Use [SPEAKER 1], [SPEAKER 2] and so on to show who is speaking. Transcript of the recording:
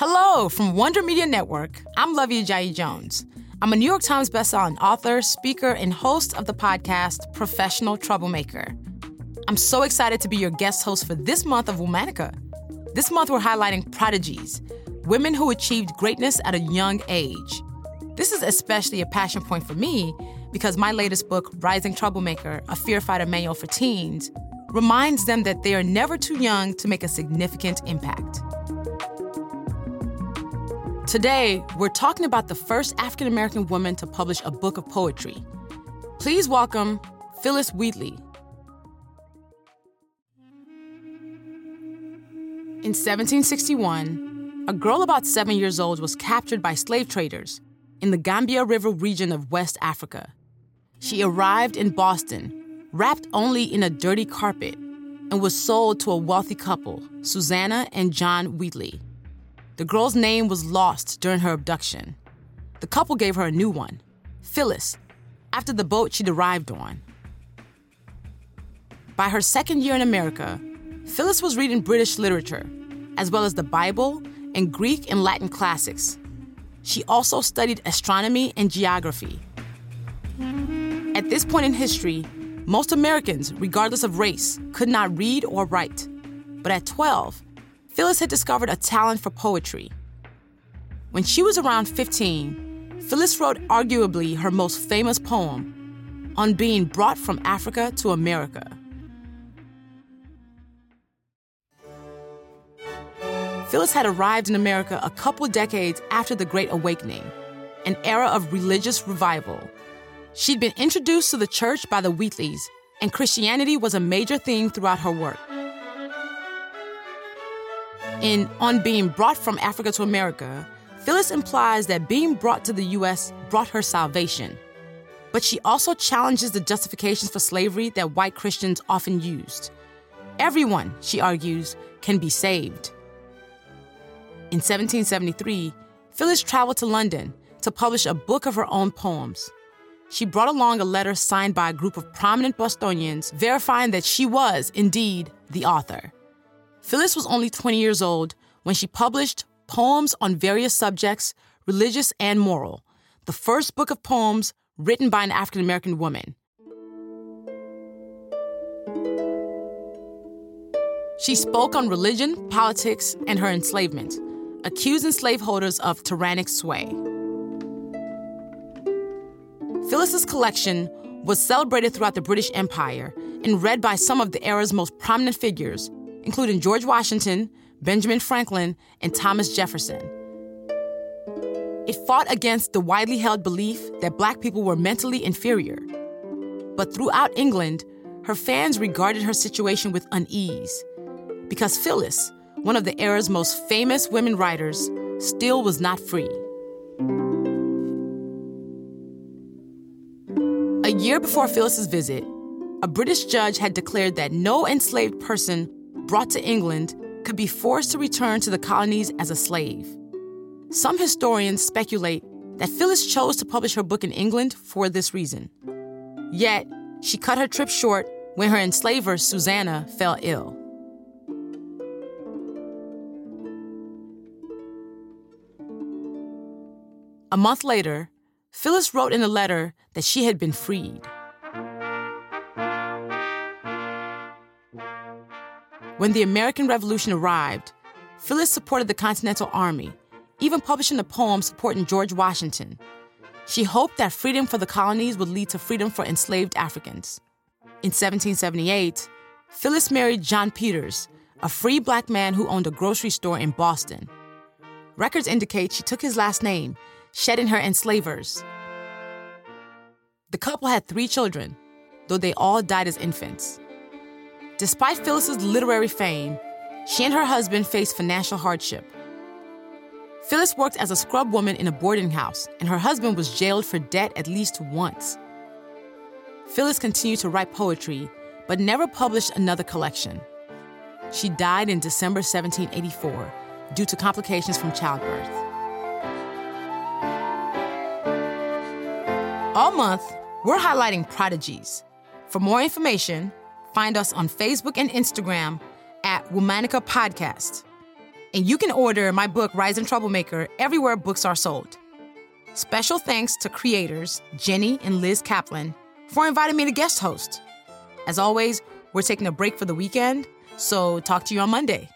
[SPEAKER 1] Hello from Wonder Media Network. I'm Luvvie Ajayi Jones. I'm a New York Times bestselling author, speaker, and host of the podcast Professional Troublemaker. I'm so excited to be your guest host for this month of Womanica. This month, we're highlighting prodigies, women who achieved greatness at a young age. This is especially a passion point for me because my latest book, Rising Troublemaker A Fear Fighter Manual for Teens, reminds them that they are never too young to make a significant impact. Today, we're talking about the first African American woman to publish a book of poetry. Please welcome Phillis Wheatley. In 1761, a girl about seven years old was captured by slave traders in the Gambia River region of West Africa. She arrived in Boston, wrapped only in a dirty carpet, and was sold to a wealthy couple, Susanna and John Wheatley. The girl's name was lost during her abduction. The couple gave her a new one, Phillis, after the boat she'd arrived on. By her second year in America, Phillis was reading British literature, as well as the Bible and Greek and Latin classics. She also studied astronomy and geography. At this point in history, most Americans, regardless of race, could not read or write. But at 12, Phillis had discovered a talent for poetry. When she was around 15, Phillis wrote arguably her most famous poem on being brought from Africa to America. Phillis had arrived in America a couple decades after the Great Awakening, an era of religious revival. She'd been introduced to the church by the Wheatleys, and Christianity was a major theme throughout her work in On Being Brought from Africa to America, Phillis implies that being brought to the U.S. brought her salvation. But she also challenges the justifications for slavery that white Christians often used. Everyone, she argues, can be saved. In 1773, Phillis traveled to London to publish a book of her own poems. She brought along a letter signed by a group of prominent Bostonians verifying that she was, indeed, the author. Phillis was only 20 years old when she published Poems on Various Subjects, Religious and Moral, the first book of poems written by an African American woman. She spoke on religion, politics, and her enslavement, accusing slaveholders of tyrannic sway. Phillis's collection was celebrated throughout the British Empire and read by some of the era's most prominent figures, including George Washington, Benjamin Franklin, and Thomas Jefferson. It fought against the widely held belief that black people were mentally inferior. But throughout England, her fans regarded her situation with unease because Phillis, one of the era's most famous women writers, still was not free. A year before Phillis's visit, a British judge had declared that no enslaved person brought to England could be forced to return to the colonies as a slave. Some historians speculate that Phillis chose to publish her book in England for this reason. Yet, she cut her trip short when her enslaver, Susanna, fell ill. A month later, Phillis wrote in a letter that she had been freed. When the American Revolution arrived, Phillis supported the Continental Army, even publishing a poem supporting George Washington. She hoped that freedom for the colonies would lead to freedom for enslaved Africans. In 1778, Phillis married John Peters, a free black man who owned a grocery store in Boston. Records indicate she took his last name, shedding her enslavers. The couple had three children, though they all died as infants. Despite Phillis's literary fame, she and her husband faced financial hardship. Phillis worked as a scrub woman in a boarding house, and her husband was jailed for debt at least once. Phillis continued to write poetry, but never published another collection. She died in December 1784 due to complications from childbirth. All month, we're highlighting prodigies. For more information, Find us on Facebook and Instagram at Womanica Podcast. And you can order my book, Rising Troublemaker, everywhere books are sold. Special thanks to creators Jenny and Liz Kaplan for inviting me to guest host. As always, we're taking a break for the weekend, so talk to you on Monday.